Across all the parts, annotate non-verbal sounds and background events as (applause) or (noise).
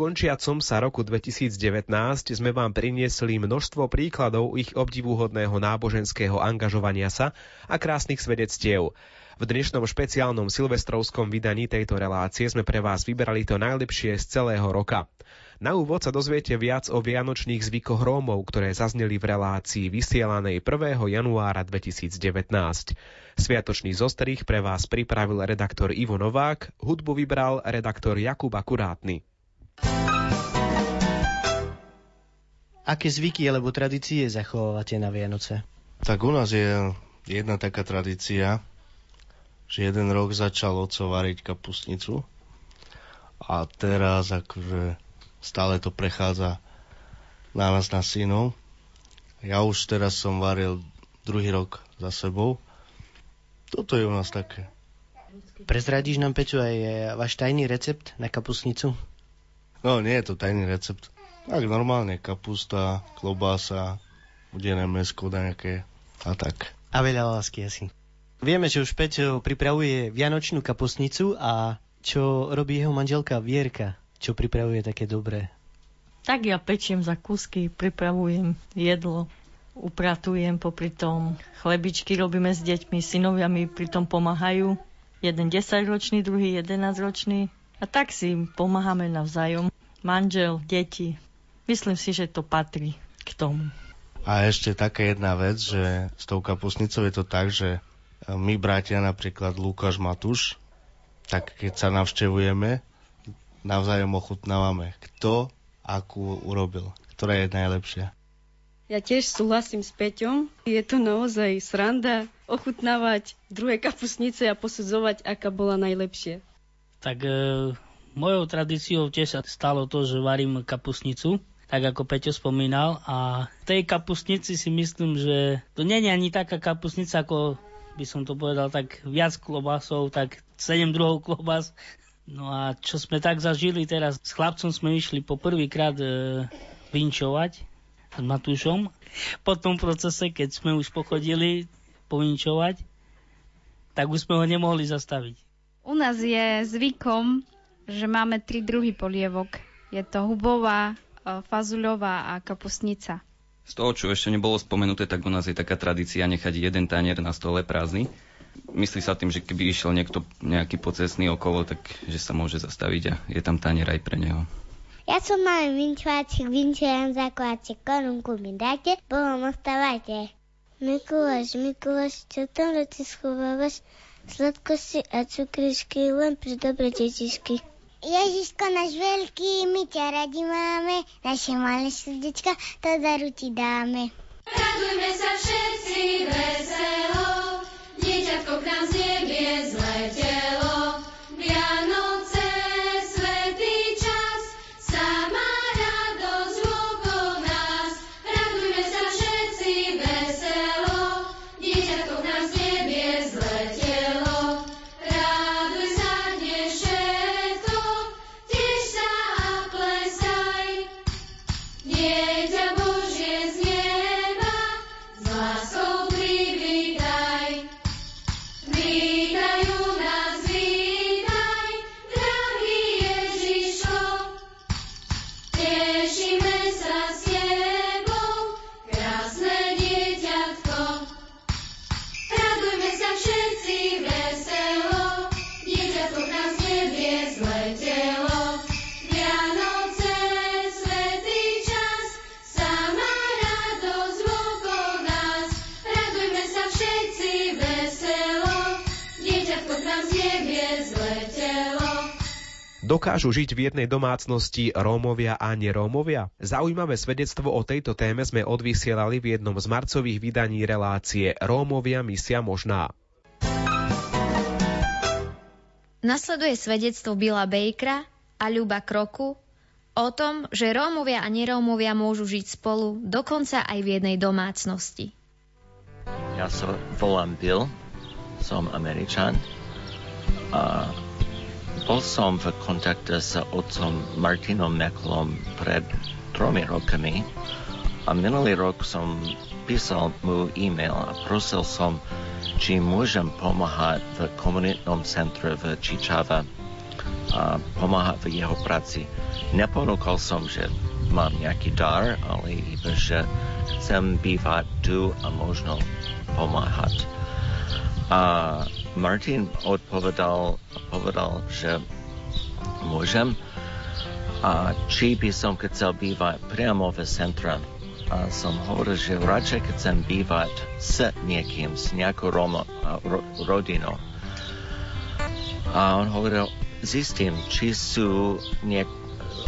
končiacom sa roku 2019 sme vám priniesli množstvo príkladov ich obdivuhodného náboženského angažovania sa a krásnych svedectiev. V dnešnom špeciálnom silvestrovskom vydaní tejto relácie sme pre vás vyberali to najlepšie z celého roka. Na úvod sa dozviete viac o vianočných zvykoch Rómov, ktoré zazneli v relácii vysielanej 1. januára 2019. Sviatočný zostrých pre vás pripravil redaktor Ivo Novák, hudbu vybral redaktor Jakub Akurátny. Aké zvyky alebo tradície zachovávate na Vianoce? Tak u nás je jedna taká tradícia, že jeden rok začal oco variť kapustnicu a teraz akože stále to prechádza na nás na synov. Ja už teraz som varil druhý rok za sebou. Toto je u nás také. Prezradíš nám, Peťo, aj váš tajný recept na kapustnicu? No, nie je to tajný recept. Tak normálne kapusta, klobása, udené mesko nejaké a tak. A veľa lásky asi. Vieme, že už Peťo pripravuje vianočnú kapusnicu a čo robí jeho manželka Vierka, čo pripravuje také dobré. Tak ja pečiem za kúsky, pripravujem jedlo, upratujem popri tom, chlebičky robíme s deťmi, synovia mi pri tom pomáhajú. Jeden 10-ročný, druhý 11-ročný. A tak si pomáhame navzájom. Manžel, deti. Myslím si, že to patrí k tomu. A ešte taká jedna vec, že s tou kapusnicou je to tak, že my bratia, napríklad Lukáš Matúš, tak keď sa navštevujeme, navzájom ochutnávame, kto akú urobil, ktorá je najlepšia. Ja tiež súhlasím s Peťom. Je to naozaj sranda ochutnávať druhé kapusnice a posudzovať, aká bola najlepšia. Tak e, mojou tradíciou tiež sa stalo to, že varím kapusnicu, tak ako Peťo spomínal. A v tej kapusnici si myslím, že to nie je ani taká kapusnica, ako by som to povedal, tak viac klobásov, tak 7 druhov klobás. No a čo sme tak zažili teraz, s chlapcom sme išli po prvýkrát e, vinčovať s Matúšom. Po tom procese, keď sme už pochodili povinčovať, tak už sme ho nemohli zastaviť. U nás je zvykom, že máme tri druhy polievok. Je to hubová, fazuľová a kapustnica. Z toho, čo ešte nebolo spomenuté, tak u nás je taká tradícia nechať jeden tanier na stole prázdny. Myslí sa tým, že keby išiel niekto nejaký pocesný okolo, tak že sa môže zastaviť a je tam tanier aj pre neho. Ja som mal vinčovačik, vinčujem zakovačik, korunku mi dáte, bohom ostávajte. Mikuláš, Mikuláš, čo tam roci schovávaš? Sladkosti a cukrišky len pre dobre detičky. Ježiško náš veľký, my ťa radi máme, naše malé srdečka, to daru ti dáme. Radujme sa všetci veselo, dieťatko k nám z nebie Dokážu žiť v jednej domácnosti Rómovia a nerómovia? Zaujímavé svedectvo o tejto téme sme odvysielali v jednom z marcových vydaní relácie Rómovia misia možná. Nasleduje svedectvo Billa Bakera a Ľuba Kroku o tom, že Rómovia a nerómovia môžu žiť spolu, dokonca aj v jednej domácnosti. Ja sa volám Bill, som Američan. A bol som v kontakte s otcom Martinom Meklom pred tromi rokami a minulý rok som písal mu e-mail a prosil som, či môžem pomáhať v komunitnom centre v Čičava a pomáhať v jeho práci. Neponúkol som, že mám nejaký dar, ale iba, že chcem bývať tu a možno pomáhať. A Martin odpovedal, povedal, že môžem a či by som chcel bývať priamo v centre. A som hovoril, že radšej chcem bývať s niekým, s nejakou romo, ro, rodinou. A on hovoril, zistím, či sú niek-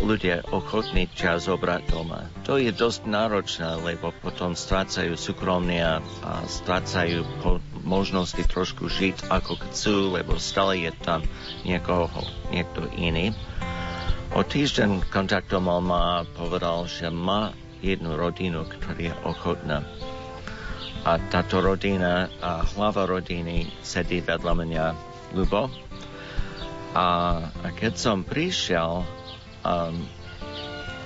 ľudia ochotní ťa zobrať doma. To je dosť náročné, lebo potom strácajú súkromia a strácajú po možnosti trošku žiť ako chcú, lebo stále je tam niekoho, niekto iný. O týždeň kontaktoval ma a povedal, že má jednu rodinu, ktorá je ochotná. A táto rodina a hlava rodiny sedí vedľa mňa, Lubo. A, a keď som prišiel, um,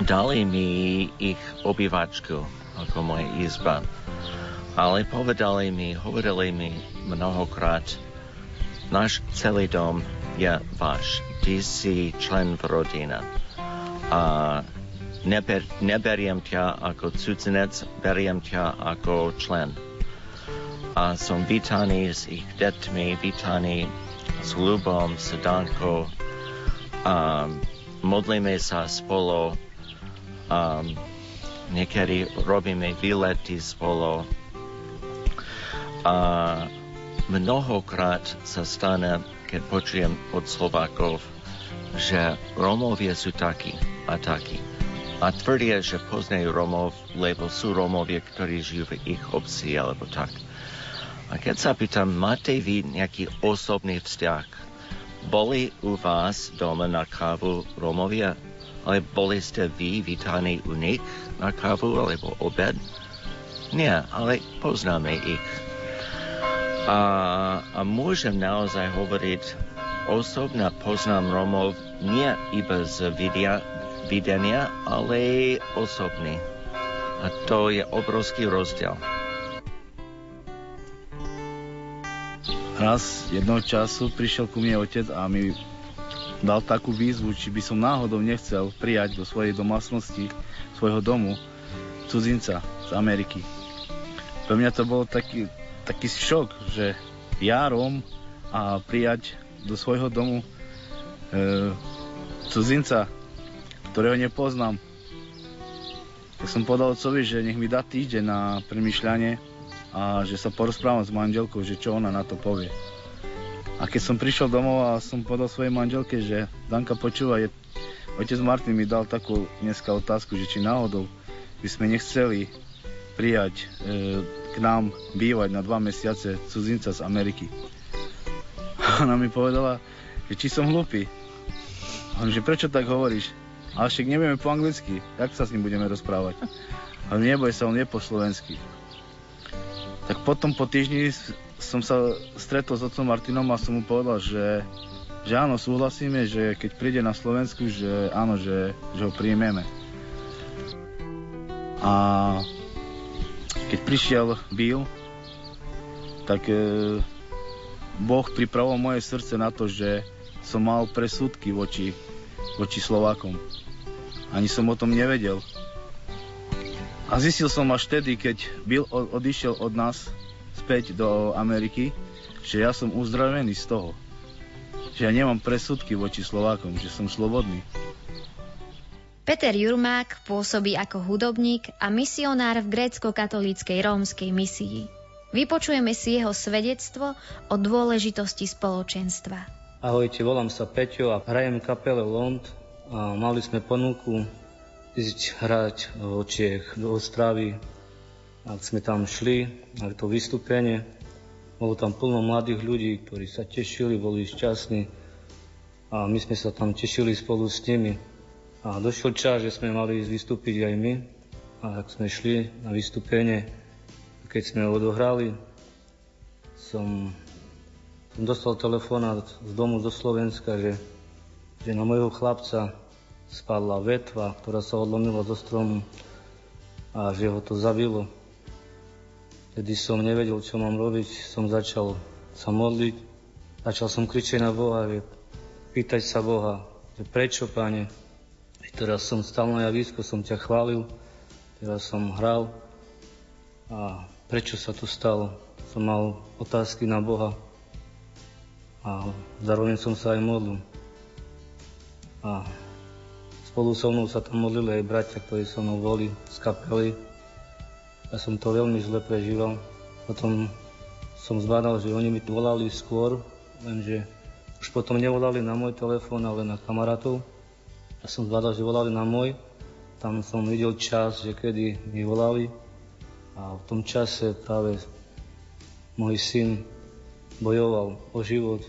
dali mi ich obývačku ako moja izba. Ale povedali mi, hovorili mi mnohokrát, náš celý dom je váš. Ty si člen v rodina. A neber, neberiem ťa ako cudzinec, beriem ťa ako člen. A som vítaný s ich deťmi, vítaný s Lubom, s Dankou. A modlíme sa spolu, um, niekedy robíme výlety spolu. A mnohokrát sa stane, keď počujem od Slovákov, že Romovia sú takí a takí. A tvrdia, že poznajú Romov, lebo sú Romovia, ktorí žijú v ich obci alebo tak. A keď sa pýtam, máte vy nejaký osobný vzťah boli u vás doma na kávu Romovia? Ale boli ste vy vítaní u nich na kávu alebo obed? Nie, ale poznáme ich. A, a môžem naozaj hovoriť, osobne poznám Romov nie iba z vidia, videnia, ale osobný. A to je obrovský rozdiel. raz jednoho času prišiel ku mne otec a mi dal takú výzvu, či by som náhodou nechcel prijať do svojej domácnosti, svojho domu, cudzinca z Ameriky. Pre mňa to bol taký, taký šok, že ja Róm a prijať do svojho domu e, cudzinca, ktorého nepoznám. Tak som povedal otcovi, že nech mi dá týždeň na premyšľanie a že sa porozprávam s manželkou, že čo ona na to povie. A keď som prišiel domov a som povedal svojej manželke, že Danka počúva, je, otec Martin mi dal takú dneska otázku, že či náhodou by sme nechceli prijať e, k nám bývať na dva mesiace cudzinca z Ameriky. Ona mi povedala, že či som hlupý. A že prečo tak hovoríš? Ale však nevieme po anglicky, jak sa s ním budeme rozprávať? Ale neboj sa, on je po slovensky. Tak potom po týždni som sa stretol s otcom Martinom a som mu povedal, že, že áno, súhlasíme, že keď príde na Slovensku, že áno, že, že ho príjmeme. A keď prišiel Bill, tak e, Boh pripravil moje srdce na to, že som mal presudky voči, voči Slovákom. Ani som o tom nevedel. A zistil som až vtedy, keď Bill odišiel od nás späť do Ameriky, že ja som uzdravený z toho. Že ja nemám presudky voči Slovákom, že som slobodný. Peter Jurmák pôsobí ako hudobník a misionár v grécko-katolíckej rómskej misii. Vypočujeme si jeho svedectvo o dôležitosti spoločenstva. Ahojte, volám sa Peťo a hrajem kapele Lond a mali sme ponuku ísť hrať do Čiech, do Ostravy. Ak sme tam šli, na to vystúpenie, bolo tam plno mladých ľudí, ktorí sa tešili, boli šťastní a my sme sa tam tešili spolu s nimi. A došiel čas, že sme mali ísť vystúpiť aj my a ak sme šli na vystúpenie, keď sme odohrali, som, som dostal telefonát z domu zo Slovenska, že, že na mojho chlapca spadla vetva, ktorá sa odlomila zo stromu a že ho to zabilo. Vtedy som nevedel, čo mám robiť, som začal sa modliť, začal som kričať na Boha, že, spýtať sa Boha, že prečo, Pane, teraz som stal na javisku, som ťa chválil, teraz som hral a prečo sa to stalo? Som mal otázky na Boha a zároveň som sa aj modlil. A spolu so mnou sa tam modlili aj bratia, ktorí so mnou boli z kapely. Ja som to veľmi zle prežíval. Potom som zbadal, že oni mi volali skôr, lenže už potom nevolali na môj telefón, ale na kamarátov. Ja som zbadal, že volali na môj. Tam som videl čas, že kedy mi volali. A v tom čase práve môj syn bojoval o život,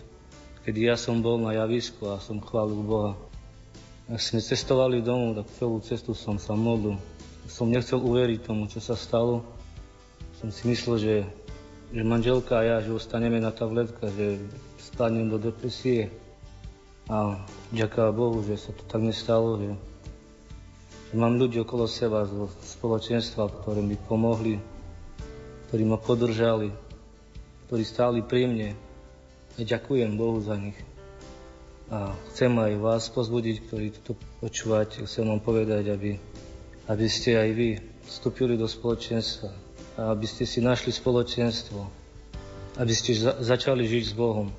kedy ja som bol na javisku a som chválil Boha. Ak sme cestovali domov, tak celú cestu som sa modlil. Som nechcel uveriť tomu, čo sa stalo. Som si myslel, že, že manželka a ja, že ostaneme na tabletka, že spadnem do depresie. A ďaká Bohu, že sa to tak nestalo, že, že mám ľudí okolo seba zo spoločenstva, ktoré mi pomohli, ktorí ma podržali, ktorí stáli pri mne. A ďakujem Bohu za nich. A chcem aj vás pozbudiť, ktorí toto počúvate, chcem vám povedať, aby, aby ste aj vy vstúpili do spoločenstva a aby ste si našli spoločenstvo, aby ste za- začali žiť s Bohom,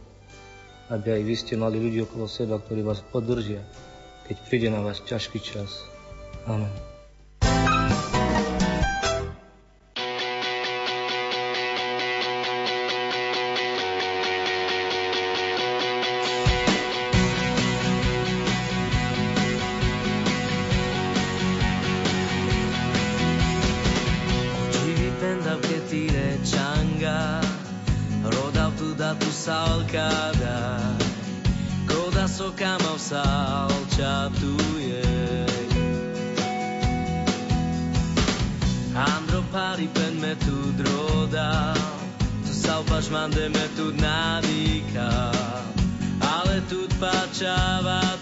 aby aj vy ste mali ľudí okolo seba, ktorí vás podržia, keď príde na vás ťažký čas. Amen. počáva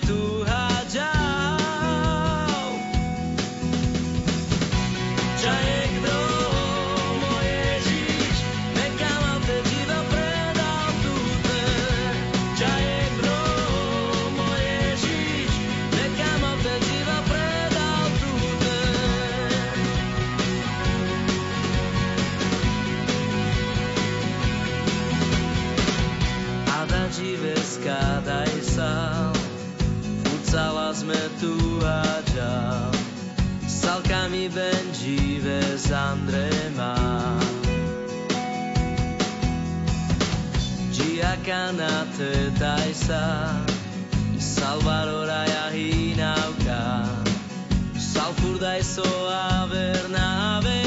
Sala sme tu a ďal. S salkami Benjive z Andrema. Giacanate dai sa. Salvador Ayahina Salfur dai so Avernave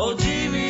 Oh, Jimmy.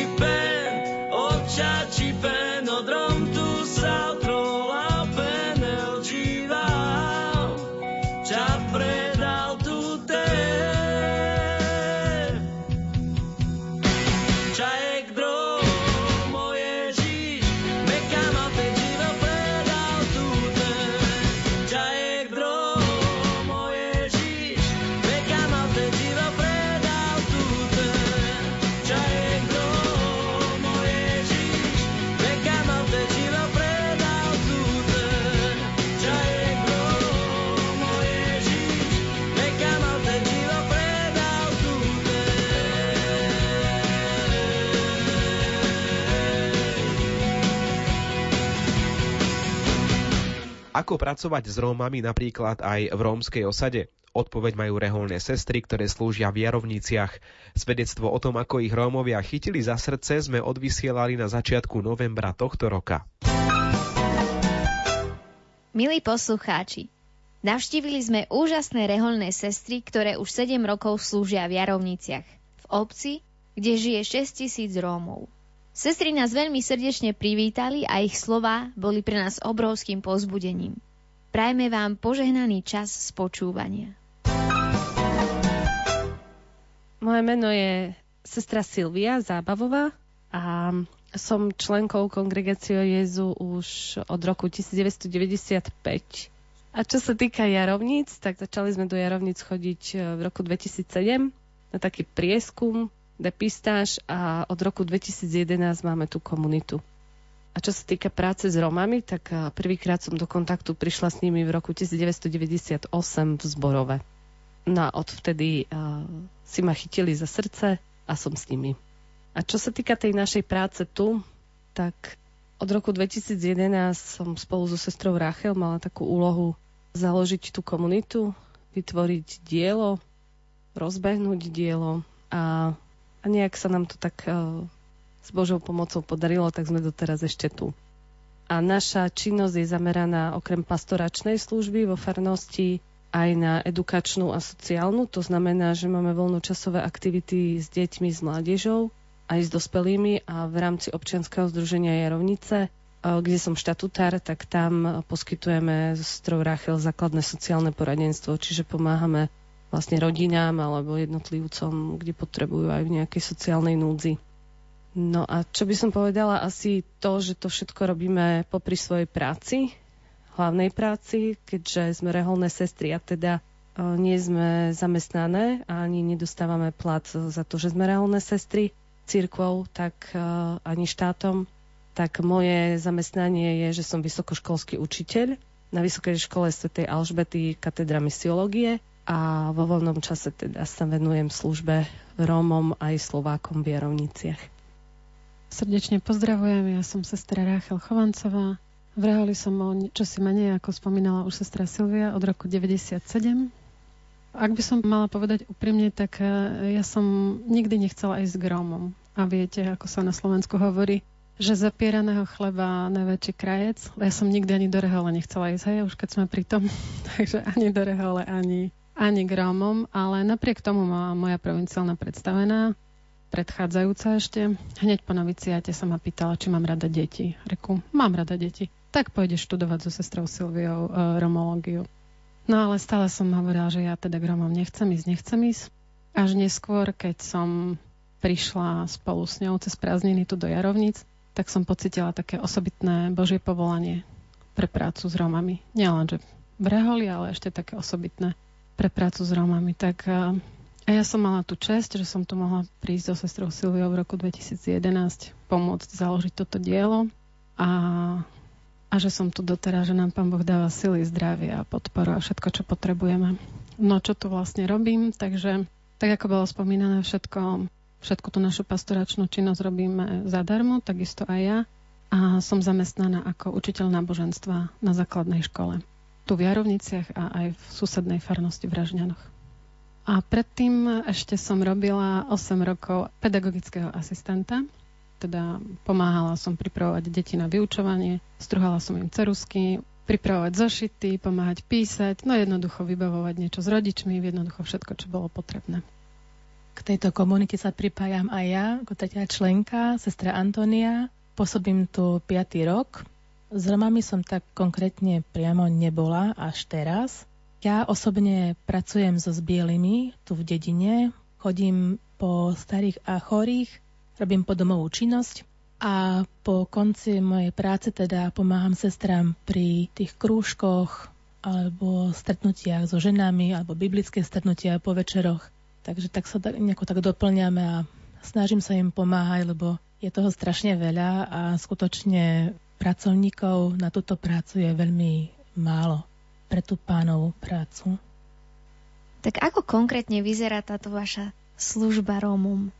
Ako pracovať s Rómami napríklad aj v rómskej osade? Odpoveď majú reholné sestry, ktoré slúžia v Jarovniciach. Svedectvo o tom, ako ich Rómovia chytili za srdce, sme odvysielali na začiatku novembra tohto roka. Milí poslucháči, navštívili sme úžasné reholné sestry, ktoré už 7 rokov slúžia v Jarovniciach, v obci, kde žije 6 tisíc Rómov. Sestry nás veľmi srdečne privítali a ich slova boli pre nás obrovským pozbudením. Prajme vám požehnaný čas spočúvania. Moje meno je sestra Silvia Zábavová a som členkou kongregácie Jezu už od roku 1995. A čo sa týka jarovníc, tak začali sme do jarovníc chodiť v roku 2007 na taký prieskum, depistáž a od roku 2011 máme tú komunitu. A čo sa týka práce s Romami, tak prvýkrát som do kontaktu prišla s nimi v roku 1998 v Zborove. No a odvtedy uh, si ma chytili za srdce a som s nimi. A čo sa týka tej našej práce tu, tak od roku 2011 som spolu so sestrou Rachel mala takú úlohu založiť tú komunitu, vytvoriť dielo, rozbehnúť dielo a, a nejak sa nám to tak uh, s Božou pomocou podarilo, tak sme doteraz ešte tu. A naša činnosť je zameraná okrem pastoračnej služby vo farnosti aj na edukačnú a sociálnu. To znamená, že máme voľnočasové aktivity s deťmi, s mládežou, aj s dospelými a v rámci občianskeho združenia Jarovnice, kde som štatutár, tak tam poskytujeme Strov Rachel základné sociálne poradenstvo, čiže pomáhame vlastne rodinám alebo jednotlivcom, kde potrebujú aj v nejakej sociálnej núdzi. No a čo by som povedala, asi to, že to všetko robíme popri svojej práci, hlavnej práci, keďže sme reholné sestry a teda e, nie sme zamestnané a ani nedostávame plat za to, že sme reholné sestry církvou, tak e, ani štátom, tak moje zamestnanie je, že som vysokoškolský učiteľ na Vysokej škole Sv. Alžbety katedra misiológie a vo voľnom čase teda sa venujem službe Rómom aj Slovákom v Jarovniciach. Srdečne pozdravujem, ja som sestra Ráchel Chovancová, v Reholi som o čo menej, ako spomínala už sestra Silvia, od roku 97. Ak by som mala povedať úprimne, tak e, ja som nikdy nechcela ísť s grómom. A viete, ako sa na Slovensku hovorí, že zapieraného chleba najväčší krajec. Ja som nikdy ani do Rehole nechcela ísť, hej, už keď sme pri tom. (laughs) Takže ani do Rehole, ani, ani grómom. Ale napriek tomu ma moja provinciálna predstavená predchádzajúca ešte, hneď po noviciate sa ma pýtala, či mám rada deti. Reku, mám rada deti tak pôjdeš študovať so sestrou Silviou e, romológiu. No ale stále som hovorila, že ja teda k Romom nechcem ísť, nechcem ísť. Až neskôr, keď som prišla spolu s ňou cez prázdniny tu do Jarovnic, tak som pocitila také osobitné Božie povolanie pre prácu s Romami. Nielen, že v Reholi, ale ešte také osobitné pre prácu s Romami. Tak e, a ja som mala tú čest, že som tu mohla prísť so sestrou Silviou v roku 2011 pomôcť založiť toto dielo. A a že som tu doteraz, že nám Pán Boh dáva sily, zdravie a podporu a všetko, čo potrebujeme. No čo tu vlastne robím, takže tak ako bolo spomínané, všetko, všetku tú našu pastoračnú činnosť robíme zadarmo, takisto aj ja. A som zamestnaná ako učiteľ náboženstva na základnej škole. Tu v Jarovniciach a aj v susednej farnosti v Ražňanoch. A predtým ešte som robila 8 rokov pedagogického asistenta teda pomáhala som pripravovať deti na vyučovanie, struhala som im cerusky, pripravovať zošity, pomáhať písať, no jednoducho vybavovať niečo s rodičmi, jednoducho všetko, čo bolo potrebné. K tejto komunite sa pripájam aj ja, ako tretia členka, sestra Antonia. Pôsobím tu 5. rok. S Romami som tak konkrétne priamo nebola až teraz. Ja osobne pracujem so zbielými tu v dedine. Chodím po starých a chorých, robím podomovú činnosť a po konci mojej práce teda pomáham sestrám pri tých krúžkoch alebo stretnutiach so ženami alebo biblické stretnutia po večeroch. Takže tak sa tak, nejako tak doplňame a snažím sa im pomáhať, lebo je toho strašne veľa a skutočne pracovníkov na túto prácu je veľmi málo pre tú pánovú prácu. Tak ako konkrétne vyzerá táto vaša služba Rómom?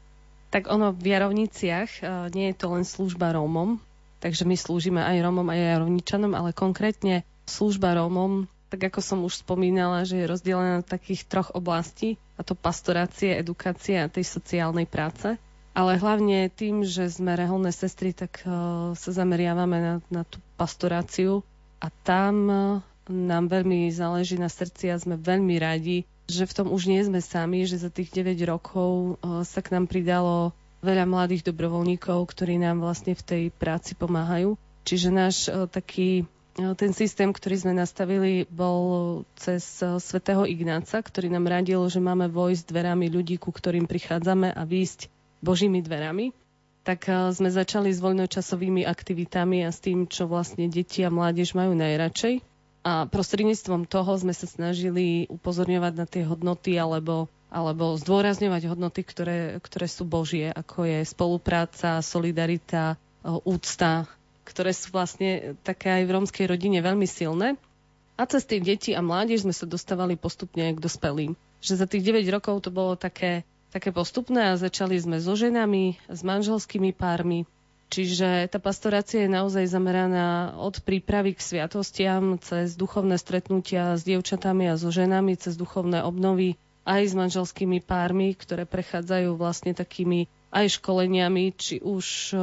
Tak ono v Jarovniciach uh, nie je to len služba Rómom, takže my slúžime aj Rómom, aj Jarovničanom, ale konkrétne služba Rómom, tak ako som už spomínala, že je rozdelená na takých troch oblastí, a to pastorácie, edukácie a tej sociálnej práce. Ale hlavne tým, že sme reholné sestry, tak uh, sa zameriavame na, na tú pastoráciu a tam uh, nám veľmi záleží na srdci a sme veľmi radi, že v tom už nie sme sami, že za tých 9 rokov uh, sa k nám pridalo veľa mladých dobrovoľníkov, ktorí nám vlastne v tej práci pomáhajú. Čiže náš taký ten systém, ktorý sme nastavili, bol cez svätého Ignáca, ktorý nám radil, že máme vojsť dverami ľudí, ku ktorým prichádzame a výjsť Božími dverami. Tak sme začali s voľnočasovými aktivitami a s tým, čo vlastne deti a mládež majú najradšej. A prostredníctvom toho sme sa snažili upozorňovať na tie hodnoty alebo, alebo zdôrazňovať hodnoty, ktoré, ktoré sú Božie, ako je spolupráca, solidarita, úcta, ktoré sú vlastne také aj v rómskej rodine veľmi silné. A cez tie deti a mládež sme sa dostávali postupne k dospelým. Že za tých 9 rokov to bolo také, také postupné a začali sme so ženami, s manželskými pármi. Čiže tá pastorácia je naozaj zameraná od prípravy k sviatostiam, cez duchovné stretnutia s dievčatami a so ženami, cez duchovné obnovy, aj s manželskými pármi, ktoré prechádzajú vlastne takými aj školeniami, či už e,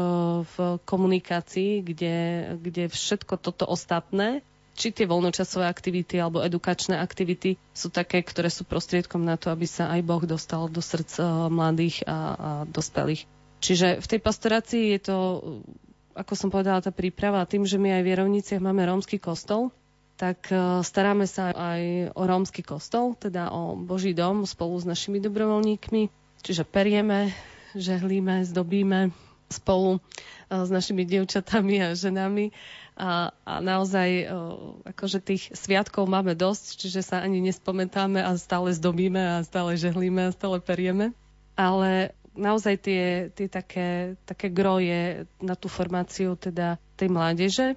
v komunikácii, kde, kde všetko toto ostatné, či tie voľnočasové aktivity alebo edukačné aktivity sú také, ktoré sú prostriedkom na to, aby sa aj Boh dostal do srdc e, mladých a, a dospelých. Čiže v tej pastorácii je to, ako som povedala, tá príprava tým, že my aj v Jerovniciach máme rómsky kostol, tak e, staráme sa aj o rómsky kostol, teda o Boží dom spolu s našimi dobrovoľníkmi. Čiže perieme, žehlíme, zdobíme spolu eh, s našimi dievčatami a ženami a, a naozaj akože tých sviatkov máme dosť, čiže sa ani nespomentáme a stále zdobíme a stále žehlíme a stále perieme. Ale naozaj tie, tie také, také groje na tú formáciu teda tej mládeže.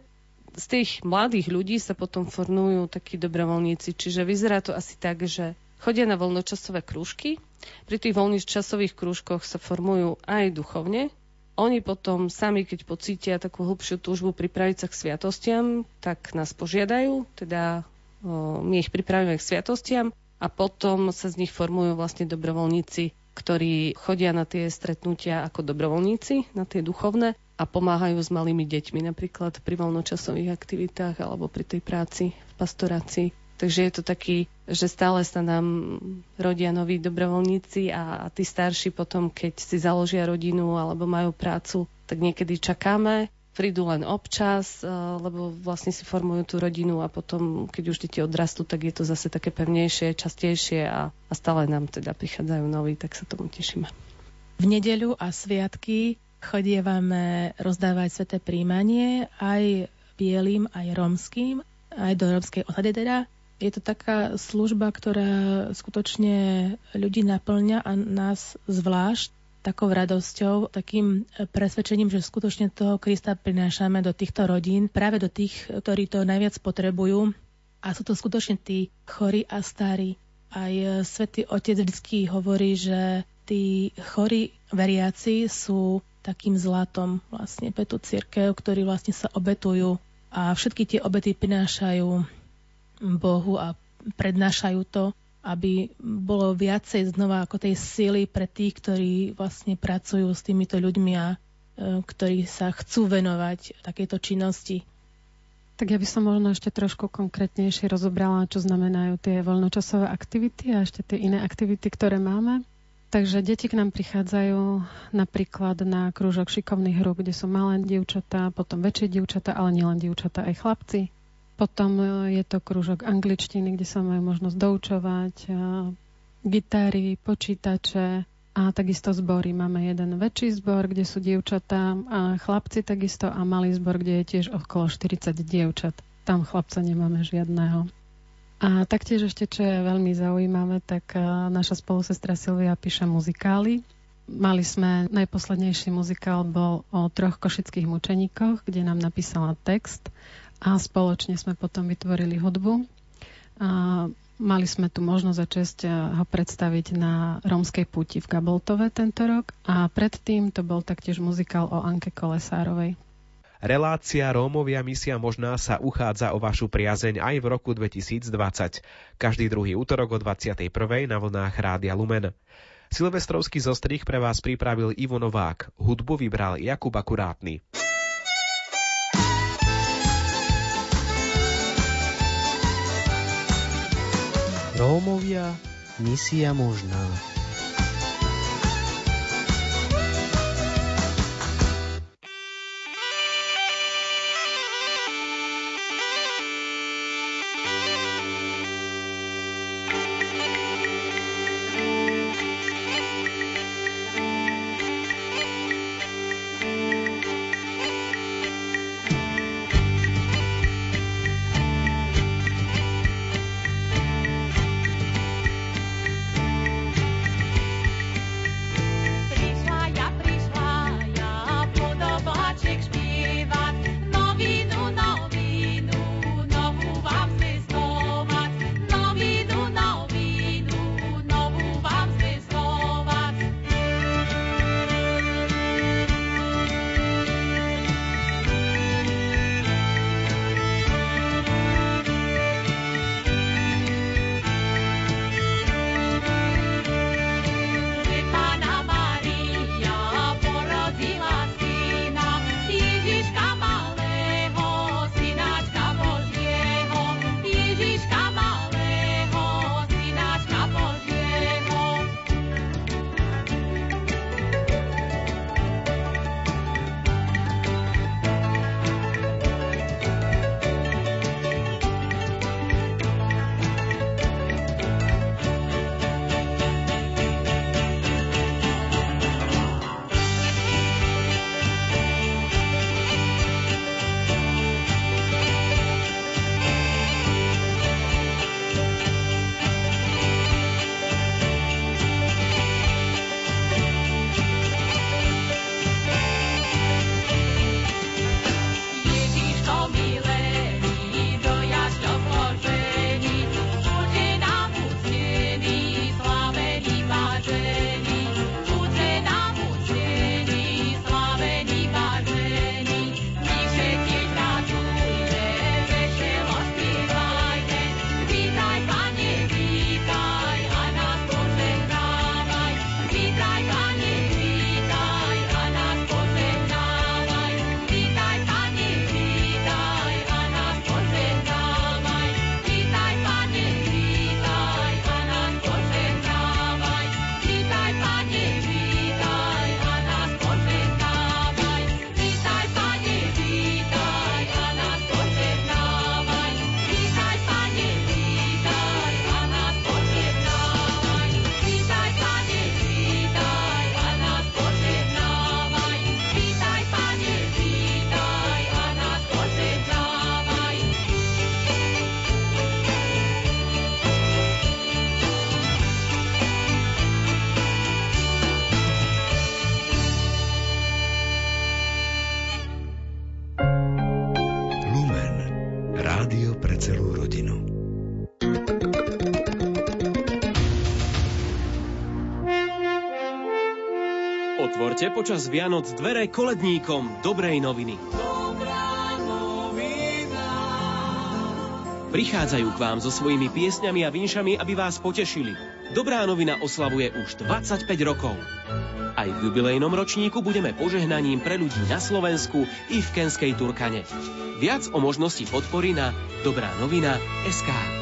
Z tých mladých ľudí sa potom formujú takí dobrovoľníci, čiže vyzerá to asi tak, že chodia na voľnočasové krúžky, pri tých voľných časových krúžkoch sa formujú aj duchovne. Oni potom sami, keď pocítia takú hlbšiu túžbu pripraviť sa k sviatostiam, tak nás požiadajú, teda my ich pripravíme k sviatostiam a potom sa z nich formujú vlastne dobrovoľníci, ktorí chodia na tie stretnutia ako dobrovoľníci, na tie duchovné a pomáhajú s malými deťmi, napríklad pri voľnočasových aktivitách alebo pri tej práci v pastorácii. Takže je to taký, že stále sa nám rodia noví dobrovoľníci a, a tí starší potom, keď si založia rodinu alebo majú prácu, tak niekedy čakáme, prídu len občas, eh, lebo vlastne si formujú tú rodinu a potom, keď už deti odrastú, tak je to zase také pevnejšie, častejšie a, a stále nám teda prichádzajú noví, tak sa tomu tešíme. V nedeľu a sviatky chodievame rozdávať sveté príjmanie aj bielým, aj romským, aj do rómskej osady teda. Je to taká služba, ktorá skutočne ľudí naplňa a nás zvlášť takou radosťou, takým presvedčením, že skutočne toho Krista prinášame do týchto rodín, práve do tých, ktorí to najviac potrebujú. A sú to skutočne tí chorí a starí. Aj svätý Otec vždy hovorí, že tí chorí veriaci sú takým zlatom vlastne pre tú církev, ktorí vlastne sa obetujú a všetky tie obety prinášajú Bohu a prednášajú to, aby bolo viacej znova ako tej síly pre tých, ktorí vlastne pracujú s týmito ľuďmi a e, ktorí sa chcú venovať takejto činnosti. Tak ja by som možno ešte trošku konkrétnejšie rozobrala, čo znamenajú tie voľnočasové aktivity a ešte tie iné aktivity, ktoré máme. Takže deti k nám prichádzajú napríklad na krúžok šikovných hru, kde sú malé dievčatá, potom väčšie dievčatá, ale nielen dievčatá, aj chlapci. Potom e, je to krúžok angličtiny, kde sa majú možnosť doučovať, e, gitary, počítače a takisto zbory. Máme jeden väčší zbor, kde sú dievčatá a chlapci takisto a malý zbor, kde je tiež okolo 40 dievčat. Tam chlapca nemáme žiadného. A taktiež ešte, čo je veľmi zaujímavé, tak e, naša spolusestra Silvia píše muzikály. Mali sme, najposlednejší muzikál bol o troch košických mučeníkoch, kde nám napísala text a spoločne sme potom vytvorili hudbu. A mali sme tu možnosť a čest eh, ho predstaviť na Rómskej puti v Gaboltove tento rok a predtým to bol taktiež muzikál o Anke Kolesárovej. Relácia Rómovia misia možná sa uchádza o vašu priazeň aj v roku 2020. Každý druhý útorok o 21. na vlnách Rádia Lumen. Silvestrovský zostrih pre vás pripravil Ivo Novák. Hudbu vybral Jakub Akurátny. Rómovia, misia možná. Počas Vianoc dvere koledníkom dobrej noviny. Prichádzajú k vám so svojimi piesňami a vinšami, aby vás potešili. Dobrá novina oslavuje už 25 rokov. Aj v jubilejnom ročníku budeme požehnaním pre ľudí na Slovensku i v Kenskej Turkane. Viac o možnosti podpory na dobrá novina SK.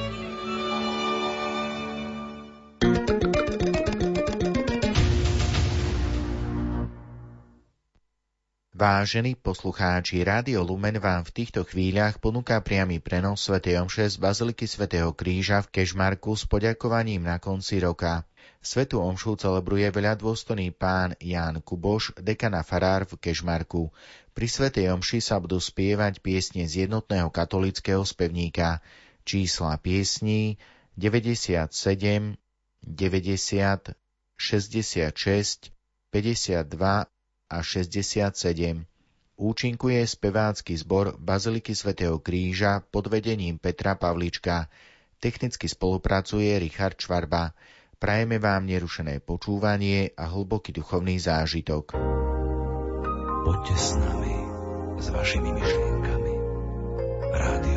Vážení poslucháči, Rádio Lumen vám v týchto chvíľach ponúka priamy prenos Sv. Omše z Baziliky svätého Kríža v Kežmarku s poďakovaním na konci roka. Svetu Omšu celebruje veľa dôstojný pán Ján Kuboš, dekana farár v Kežmarku. Pri Svetej Omši sa budú spievať piesne z jednotného katolického spevníka. Čísla piesní 97, 90, 66, 52 a 67. Účinkuje spevácky zbor Baziliky svätého Kríža pod vedením Petra Pavlička. Technicky spolupracuje Richard Čvarba. Prajeme vám nerušené počúvanie a hlboký duchovný zážitok. Poďte s nami s vašimi myšlienkami. Rádio